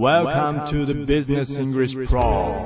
Welcome to the Business English Pro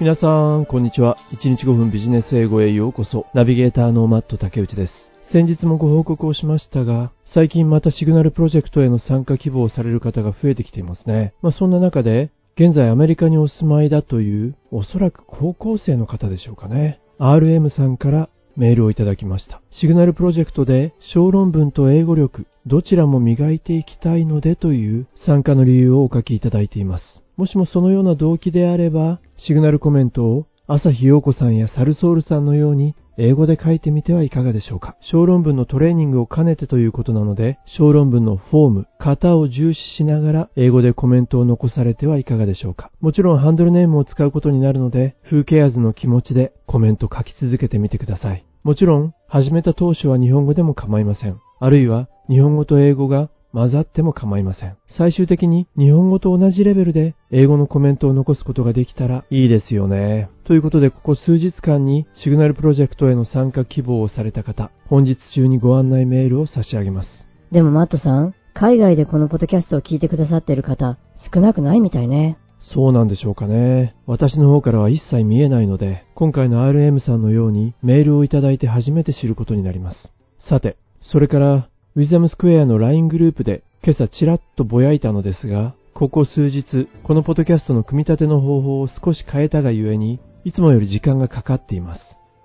皆さん、こんにちは。1日5分ビジネス英語へようこそ。ナビゲーターのマット竹内です。先日もご報告をしましたが、最近またシグナルプロジェクトへの参加希望をされる方が増えてきていますね。まあそんな中で、現在アメリカにお住まいだという、おそらく高校生の方でしょうかね。RM さんからメールをいただきました。シグナルプロジェクトで小論文と英語力、どちらも磨いていきたいのでという参加の理由をお書きいただいています。もしもそのような動機であれば、シグナルコメントを朝日陽子さんやサルソールさんのように英語で書いてみてはいかがでしょうか。小論文のトレーニングを兼ねてということなので、小論文のフォーム、型を重視しながら英語でコメントを残されてはいかがでしょうか。もちろんハンドルネームを使うことになるので、風ケアズの気持ちでコメント書き続けてみてください。もちろん、始めた当初は日本語でも構いません。あるいは、日本語と英語が混ざっても構いません。最終的に日本語と同じレベルで英語のコメントを残すことができたらいいですよね。ということで、ここ数日間にシグナルプロジェクトへの参加希望をされた方、本日中にご案内メールを差し上げます。でもマットさん、海外でこのポッドキャストを聞いてくださっている方、少なくないみたいね。そうなんでしょうかね。私の方からは一切見えないので、今回の RM さんのようにメールをいただいて初めて知ることになります。さて、それから、ウィズダムスクエアの LINE グループで今朝ちらっとぼやいたのですが、ここ数日、このポッドキャストの組み立ての方法を少し変えたがゆえに、いつもより時間がかかっています。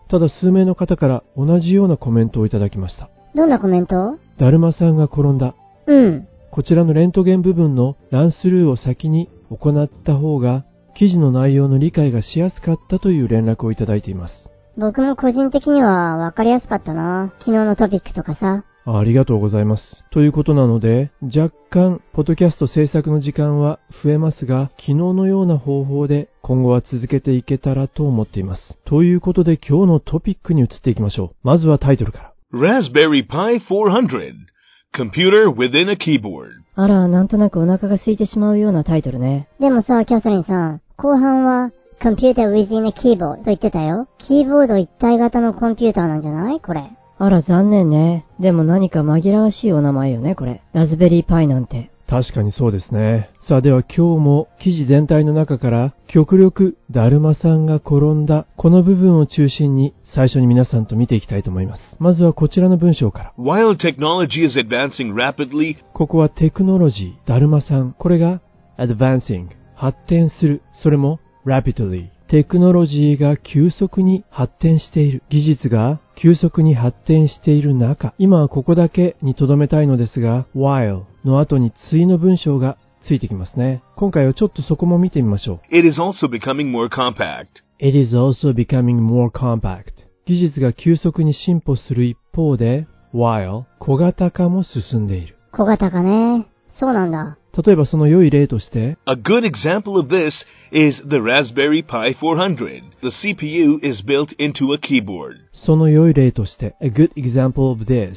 ただ数名の方から同じようなコメントをいただきました。どんなコメント？だるまさんが転んだ。うん。こちらのレントゲン部分のランスルーを先に行った方が、記事の内容の理解がしやすかったという連絡をいただいています。僕も個人的には分かりやすかったな。昨日のトピックとかさ。ありがとうございます。ということなので、若干、ポッドキャスト制作の時間は増えますが、昨日のような方法で今後は続けていけたらと思っています。ということで今日のトピックに移っていきましょう。まずはタイトルから。Raspberry Pi 400 Computer within a keyboard あら、なんとなくお腹が空いてしまうようなタイトルね。でもさ、キャサリンさん、後半は Computer within a keyboard と言ってたよ。キーボード一体型のコンピューターなんじゃない？これ。あら、残念ね。でも何か紛らわしいお名前よね、これ。ラズベリーパイなんて。確かにそうですね。さあでは今日も記事全体の中から極力だるまさんが転んだこの部分を中心に最初に皆さんと見ていきたいと思います。まずはこちらの文章から。While technology is advancing rapidly ここはテクノロジー、だるまさん。これが advancing 発展する。それも rapidly テクノロジーが急速に発展している。技術が急速に発展している中、今はここだけに留めたいのですが、while の後に対の文章がついてきますね。今回はちょっとそこも見てみましょう。It is also becoming more compact. It is also becoming more compact. 技術が急速に進歩する一方で、while 小型化も進んでいる。小型化ね。そうなんだ。例えばその良い例として、A good example of this is the Raspberry Pi 400. The CPU is built into a keyboard. その良い例として、A good example of this.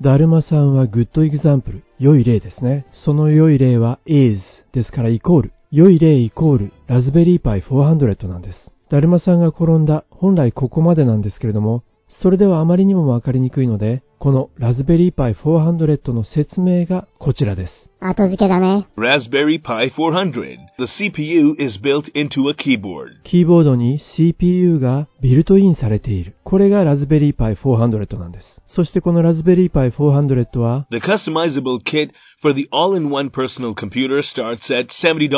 だるまさんは good example. 良い例ですね。その良い例は is ですからイコール。良い例イコールラズベリーパイ400なんです。だるまさんが転んだ本来ここまでなんですけれども、それではあまりにもわかりにくいので、このラズベリーパイ400の説明がこちらです。後付けだね。Raspberry Pi 400. The CPU is built into a keyboard. キーボードに CPU がビルトインされている。これがラズベリーパイ400なんです。そしてこのラズベリーパイ400は The customizable kit for the all-in-one personal computer starts at $70.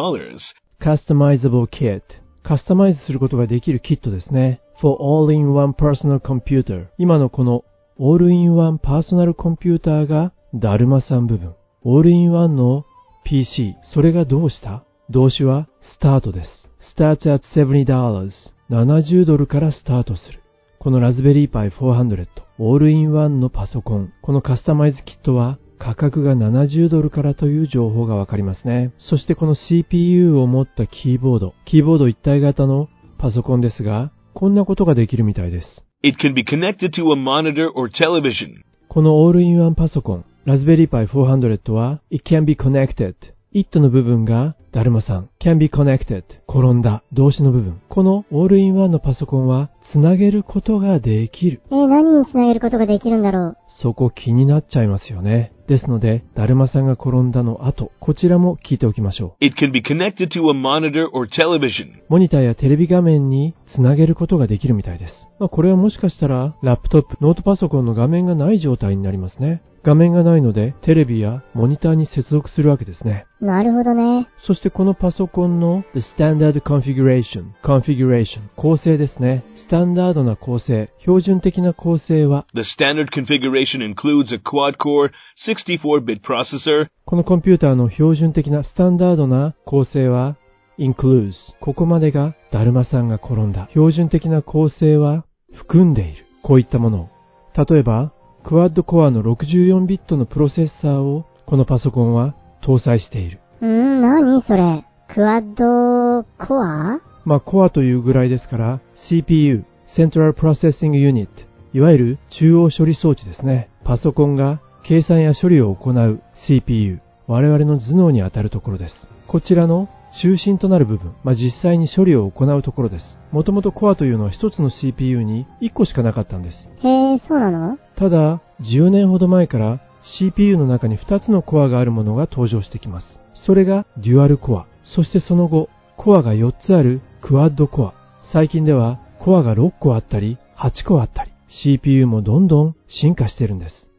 Customizable kit カスタマイズすることができるキットですね。for all-in-one personal computer 今のこのオールインワンパーソナルコンピューターがだるまさん部分。オールインワンの PC、それがどうした？動詞はスタートです。starts at $70 70ドルからスタートする。このラズベリーパイ400オールインワンのパソコン。このカスタマイズキットは価格が70ドルからという情報がわかりますね。そしてこの CPU を持ったキーボード。キーボード一体型のパソコンですが、こんなことができるみたいです。It can be connected to a monitor or television. このオールインワンパソコン、ラズベリーパイ400は、It can be connected it の部分がだるまさん、can be connected 転んだ動詞の部分。このオールインワンのパソコンはつなげることができる。えー、何につなげることができるんだろう？そこ気になっちゃいますよね。ですので、だるまさんが転んだの後、こちらも聞いておきましょ It can be connected to a monitor or television. う。モニターやテレビ画面につなげることができるみたいです。まあ、これはもしかしたら、ラップトップ、ノートパソコンの画面がない状態になりますね。画面がないので、テレビやモニターに接続するわけですね。なるほどね。そしてこのパソコンの The Standard Configuration, Configuration, 構成ですね。スタンダードな構成、標準的な構成は、The standard configuration includes a quad-core 64-bit processor, このコンピューターの標準的なスタンダードな構成は includes ここまでがだるまさんが転んだ標準的な構成は含んでいるこういったものを例えばクワッドコアの64ビットのプロセッサーをこのパソコンは搭載している。うーん、何それ？クワッドコア？まあコアというぐらいですから CPU Central Processing Unit いわゆる中央処理装置ですね。パソコンが計算や処理を行う CPU 我々の頭脳にあたるところです。こちらの中心となる部分、まあ、実際に処理を行うところです。もともとコアというのは一つの CPU に1個しかなかったんです。へえ、そうなの？ただ10年ほど前から CPU の中に2つのコアがあるものが登場してきます。それがデュアルコア。そしてその後コアが4つあるクワッドコア。最近ではコアが6個あったり8個あったり CPU もどんどん進化してるんです。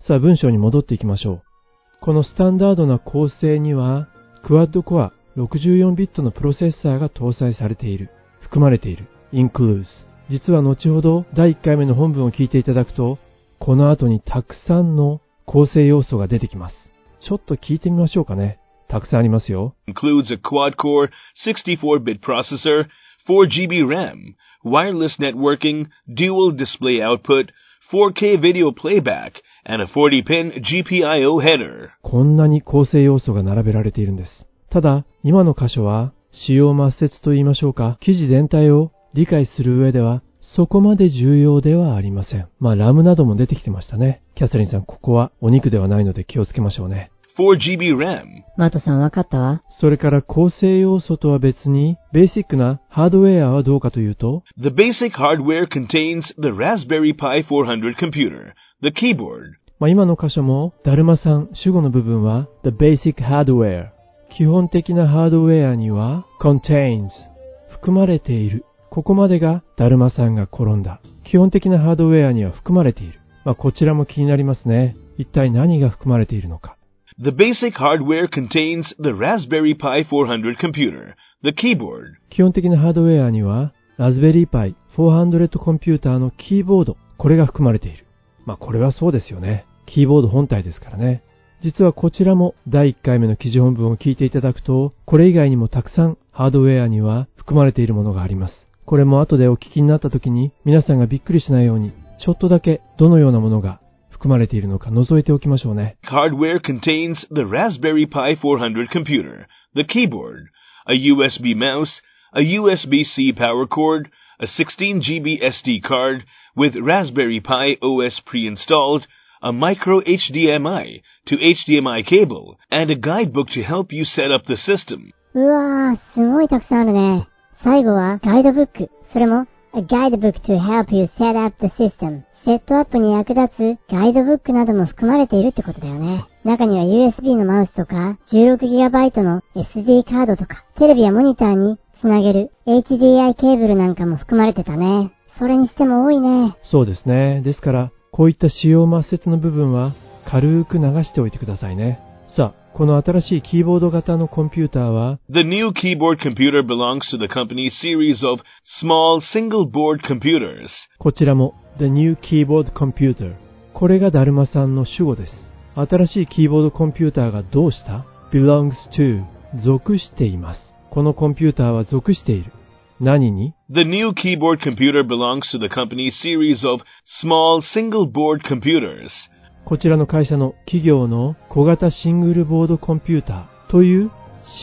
さあ文章に戻っていきましょう。このスタンダードな構成にはクワッドコア64ビットのプロセッサーが搭載されている含まれている includes 実は後ほど第1回目の本文を聞いていただくとこの後にたくさんの構成要素が出てきますちょっと聞いてみましょうかねたくさんありますよ includes a quad-core 64-bit processor, 4GB RAM, wireless networking, dual display output, 4K video playback, and a 40-pin GPIO header. こんなに構成要素が並べられているんです。ただ、今の箇所は、使用抹殺と言いましょうか、記事全体を理解する上では、そこまで重要ではありません。まあ、ラムなども出てきてましたね。キャサリンさん、ここはお肉ではないので気をつけましょうね。4GB RAM, マトさんわかったわ。それから構成要素とは別に、ベーシックなハードウェアはどうかというと、the basic hardware contains the Raspberry Pi 400 computer, the keyboard, まあ、今の箇所も、だるまさん主語の部分は、the basic hardware。基本的なハードウェアには、contains。含まれている。ここまでが、だるまさんが転んだ。基本的なハードウェアには含まれている。まあ、こちらも気になりますね。一体何が含まれているのか。The basic hardware contains the Raspberry Pi 400 computer, the keyboard, 基本的なハードウェアには、ラズベリーパイ400コンピューターのキーボード。これが含まれている。まあ、これはそうですよね。キーボード本体ですからね。実はこちらも第1回目の記事本文を聞いていただくと、これ以外にもたくさんハードウェアには含まれているものがあります。これも後でお聞きになった時に皆さんがびっくりしないように、ちょっとだけどのようなものが含まれているのか覗いておきましょうね。hardware contains the Raspberry Pi 400 computer, the keyboard, a USB mouse, a USB-C power cord, a 16GB SD card with Raspberry Pi OS pre-installed, a micro HDMI to HDMI cable, and a guidebook to help you set up the system. うわー、すごいたくさんあるね。最後はガイドブック。それも、a guidebook to help you set up the system。セットアップに役立つガイドブックなども含まれているってことだよね。中には USB のマウスとか、16GB の SD カードとか、テレビやモニターにつなげる HDI ケーブルなんかも含まれてたね。それにしても多いね。そうですね。ですから、こういった使用抹殺の部分は軽く流しておいてくださいね。さあ、この新しいキーボード型のコンピューターは、The new keyboard computer belongs to the company's series of small single-board computers. こちらも The New Keyboard Computer。これがだるまさんの主語です。新しいキーボードコンピューターがどうした ?belongs to 属しています。このコンピューターは属している。何に The new keyboard computer belongs to the company's series of small single-board computers. こちらの会社の企業の小型シングルボードコンピューターという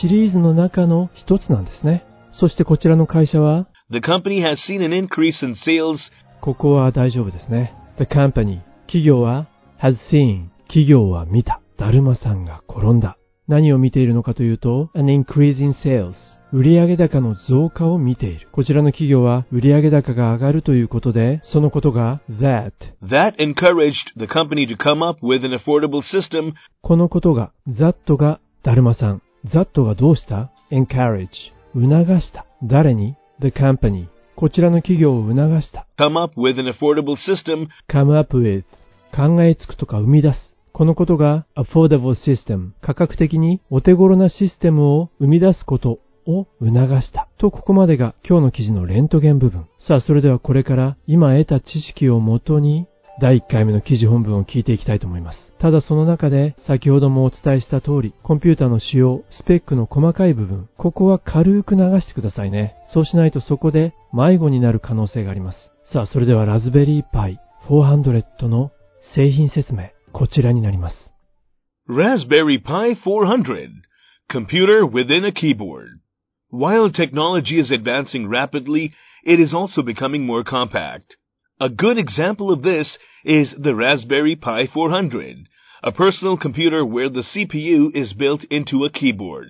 シリーズの中の一つなんですね。そしてこちらの会社は、The company has seen an increase in sales ここは大丈夫ですね。The company 企業は has seen 企業は見た。だるまさんが転んだ。何を見ているのかというと、an increase in sales。売上高の増加を見ている。こちらの企業は売上高が上がるということで、そのことが that。That encouraged the company to come up with an affordable system このことが、that がだるまさん。that がどうした ?encourage。促した。誰に ?the company。こちらの企業を促した。come up with an affordable system come up with 考えつくとか生み出す。このことが affordable system 価格的にお手頃なシステムを生み出すことを促した。とここまでが今日の記事のレントゲン部分。さあそれではこれから今得た知識をもとに第1回目の記事本文を聞いていきたいと思います。ただその中で先ほどもお伝えした通りコンピュータの仕様、スペックの細かい部分、ここは軽く流してくださいね。そうしないとそこで迷子になる可能性があります。さあそれではラズベリーパイ400の製品説明、こちらになります。 Raspberry Pi 400 Computer within a keyboard. While technology is advancing rapidly, it is also becoming more compact. A good example of this is the Raspberry Pi 400, a personal computer where the CPU is built into a keyboard.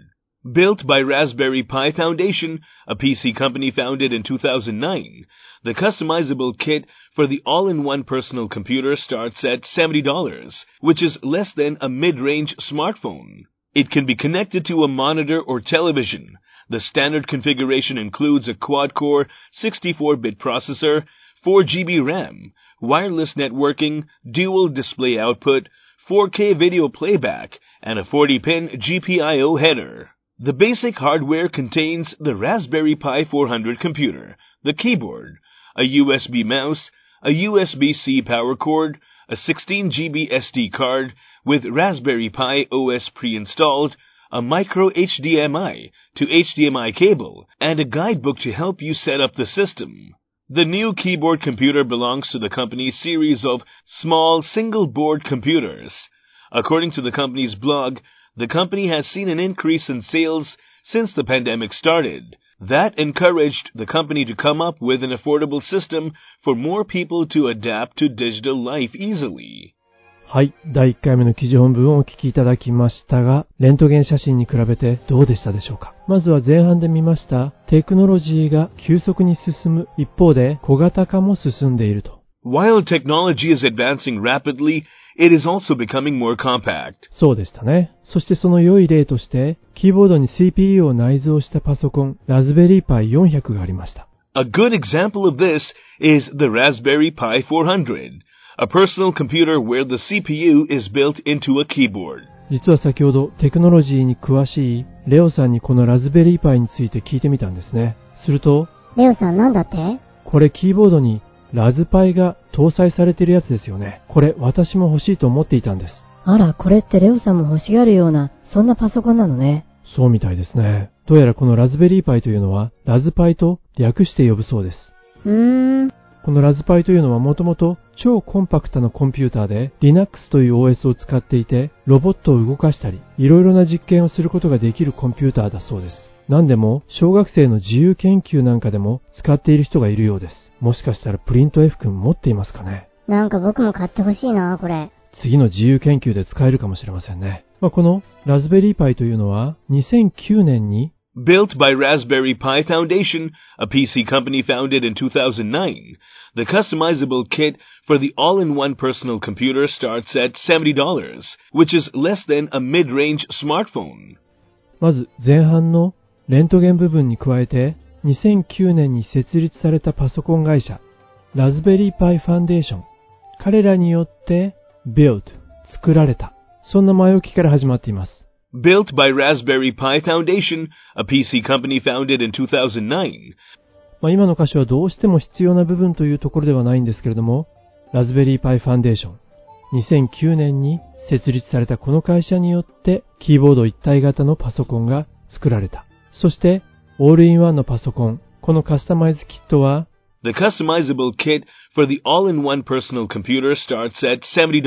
Built by Raspberry Pi Foundation, a PC company founded in 2009, the customizable kit for the all-in-one personal computer starts at $70, which is less than a mid-range smartphone. It can be connected to a monitor or television. The standard configuration includes a quad-core 64-bit processor, 4 GB RAM, wireless networking, dual display output, 4K video playback, and a 40-pin GPIO header. The basic hardware contains the Raspberry Pi 400 computer, the keyboard, a USB mouse, a USB-C power cord, a 16 GB SD card with Raspberry Pi OS pre-installed, a micro HDMI to HDMI cable, and a guidebook to help you set up the system. The new keyboard computer belongs to the company's series of small single board computers. According to the company's blog, the company has seen an increase in sales since the pandemic started. That encouraged the company to come up with an affordable system for more people to adapt to digital life easily. はい。第1回目の記事本文をお聞きいただきましたが、レントゲン写真に比べてどうでしたでしょうかまずは前半で見ましたテクノロジーが急速に進む一方で小型化も進んでいると。 While technology is advancing rapidly, it is also becoming more compact. そうでしたね。そしてその良い例として、キーボードに CPU を内蔵したパソコン、ラズベリーパイ400がありました。A good example of this is the Raspberry Pi 400, a personal computer where the CPU is built into a keyboard. 実は先ほどテクノロジーに詳しいレオさんにこのラズベリーパイについて聞いてみたんですね。すると、レオさんなんだってこれキーボードにラズパイが搭載されてるやつですよね。これ私も欲しいと思っていたんです。あら、これってレオさんも欲しがるような、そんなパソコンなのね。そうみたいですね。どうやらこのラズベリーパイというのはラズパイと略して呼ぶそうです。うーん。このラズパイというのはもともと超コンパクトなコンピューターで Linux という OS を使っていてロボットを動かしたりいろいろな実験をすることができるコンピューターだそうです。何でも小学生の自由研究なんかでも使っている人がいるようです。もしかしたらプリント F 君持っていますかねなんか僕も買ってほしいな、これ。次の自由研究で使えるかもしれませんね。まあ、このラズベリーパイというのは2009年に Built by Raspberry Pi Foundation, a PC company founded in 2009, the customizable kit for the all-in-one personal computer starts at $70, which is less than a mid-range smartphone. まず前半のレントゲン部分に加えて2009年に設立されたパソコン会社ラズベリーパイファンデーション。彼らによって built 作られた。そんな前置きから始まっています。Built by Raspberry Pi Foundation, a PC company founded in 2009, まあ、今の歌詞はどうしても必要な部分というところではないんですけれどもラズベリーパイファンデーション。2009年に設立されたこの会社によってキーボード一体型のパソコンが作られたそしてオールインワンのパソコンこのカスタマイズキットは the customizable kit for the all-in-one personal computer starts at $70,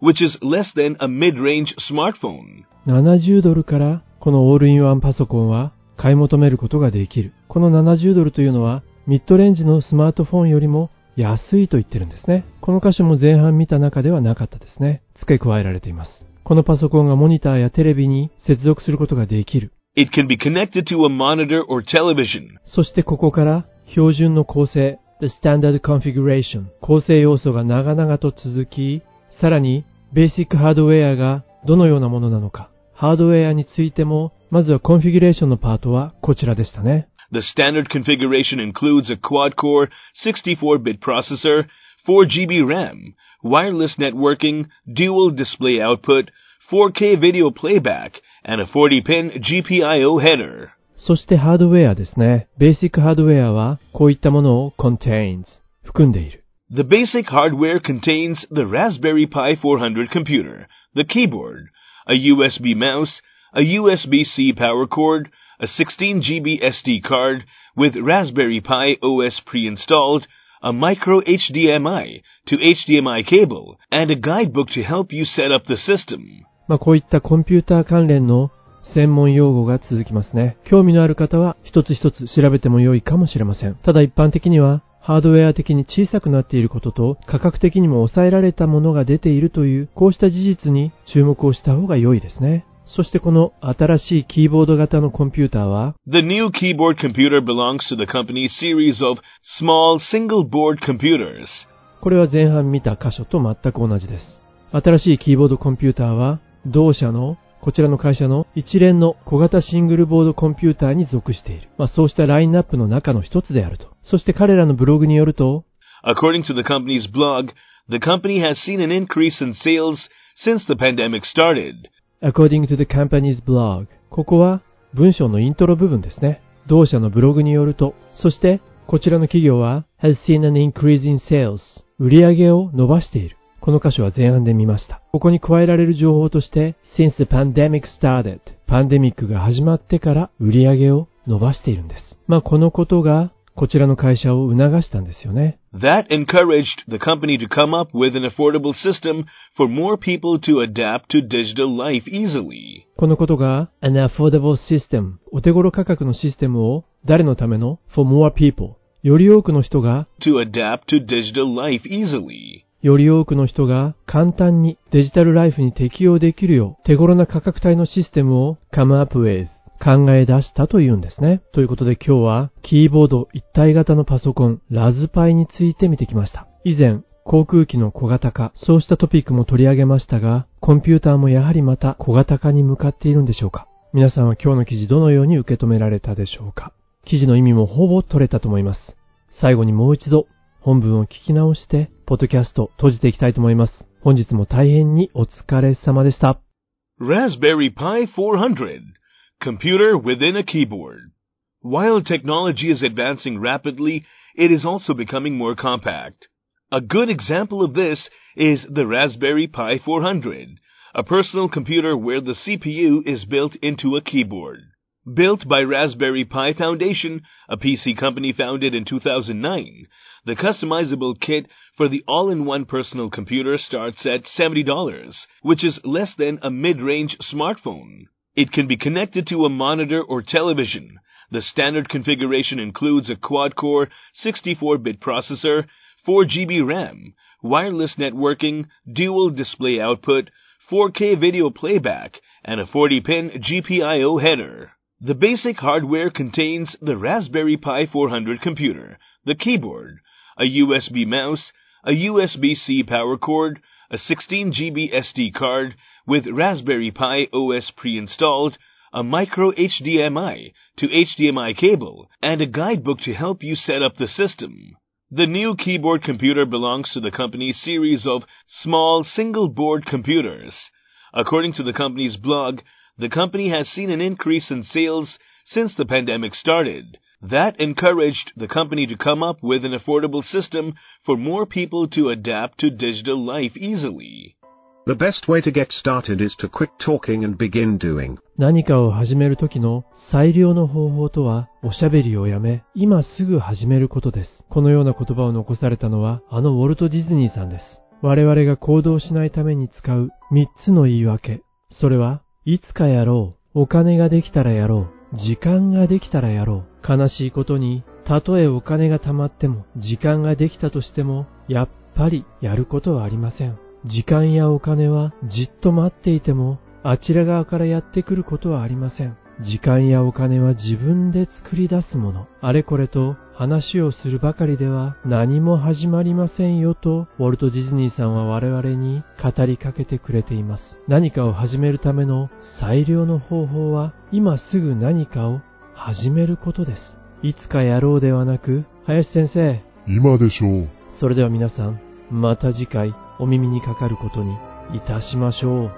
which is less than a mid-range smartphone. 70ドルからこのオールインワンパソコンは買い求めることができる。この70ドルというのはミッドレンジのスマートフォンよりも安いと言ってるんですね。この箇所も前半見た中ではなかったですね。付け加えられています。このパソコンがモニターやテレビに接続することができる。It can be connected to a monitor or television. そしてここから標準の構成、the standard configuration、構成要素が長々と続き、さらにベーシックハードウェアがどのようなものなのか、ハードウェアについても、まずはコンフィギュレーションのパートはこちらでしたね。 The standard configuration includes a quad-core 64-bit processor, 4GB RAM, wireless networking, dual display output, 4K video playback, and a 40-pin GPIO header. そしてハードウェアですね。ベーシックハードウェアはこういったものを contains、含んでいる。 The basic hardware contains the Raspberry Pi 400 computer, the keyboard, a USB mouse, a USB-C power cord, a 16GB SD card with Raspberry Pi OS pre-installed, a micro HDMI to HDMI cable, and a guidebook to help you set up the system. まあこういったコンピューター関連の専門用語が続きますね。興味のある方は一つ一つ調べても良いかもしれません。ただ一般的にはハードウェア的に小さくなっていることと価格的にも抑えられたものが出ているというこうした事実に注目をした方が良いですね。そしてこの新しいキーボード型のコンピューターは The new keyboard computer belongs to the company's series of small single-board computers. これは前半見た箇所と全く同じです。新しいキーボードコンピューターは同社のこちらの会社の一連の小型シングルボードコンピューターに属している。まあそうしたラインナップの中の一つであると。そして彼らのブログによると、According to the company's blog, the company has seen an increase in sales since the pandemic started. according to the company's blog ここは文章のイントロ部分ですね。同社のブログによると、そしてこちらの企業は has seen an increase in sales 売上を伸ばしている。この箇所は前半で見ました。ここに加えられる情報として、since the pandemic started パンデミックが始まってから売上を伸ばしているんです。まあこのことがこちらの会社を促したんですよね。That encouraged the company to come up with an affordable system for more people to adapt to digital life easily. このことが an affordable system お手頃価格のシステムを誰のための for more people より多くの人が To adapt to digital life easily. より多くの人が簡単にデジタルライフに適用できるよう手頃な価格帯のシステムを come up with 考え出したというんですね。ということで今日はキーボード一体型のパソコンラズパイについて見てきました。以前航空機の小型化、そうしたトピックも取り上げましたが、コンピューターもやはりまた小型化に向かっているんでしょうか皆さんは今日の記事どのように受け止められたでしょうか記事の意味もほぼ取れたと思います。最後にもう一度本文を聞き直して、ポッドキャスト閉じていきたいと思います。本日も大変にお疲れ様でした。 Raspberry Pi 400. Computer within a keyboard. While technology is advancing rapidly, it is also becoming more compact. A good example of this is the Raspberry Pi 400, a personal computer where the CPU is built into a keyboard. Built by Raspberry Pi Foundation, a PC company founded in 2009, the customizable kit for the all-in-one personal computer starts at $70, which is less than a mid-range smartphone. It can be connected to a monitor or television. The standard configuration includes a quad-core 64-bit processor, 4GB RAM, wireless networking, dual display output, 4K video playback, and a 40-pin GPIO header. The basic hardware contains the Raspberry Pi 400 computer, the keyboard, a USB mouse, a USB-C power cord, a 16GB SD card with Raspberry Pi OS pre-installed, a micro HDMI to HDMI cable, and a guidebook to help you set up the system. The new keyboard computer belongs to the company's series of small single-board computers. According to the company's blog, the company has seen an increase in sales since the pandemic started. That encouraged the company to come up with an affordable system for more people to adapt to digital life easily. The best way to get started is to quit talking and begin doing. 何かを始める時の最良の方法とは、おしゃべりをやめ、今すぐ始めることです。このような言葉を残されたのは、あのウォルト・ディズニーさんです。我々が行動しないために使う3つの言い訳。それは、いつかやろう。お金ができたらやろう。時間ができたらやろう。悲しいことに、たとえお金が貯まっても、時間ができたとしても、やっぱりやることはありません。時間やお金はじっと待っていてもあちら側からやってくることはありません。時間やお金は自分で作り出すもの。あれこれと話をするばかりでは何も始まりませんよと、ウォルト・ディズニーさんは我々に語りかけてくれています。何かを始めるための最良の方法は、今すぐ何かを始めることです。いつかやろうではなく、林先生。今でしょう。それでは皆さん、また次回お耳にかかることにいたしましょう。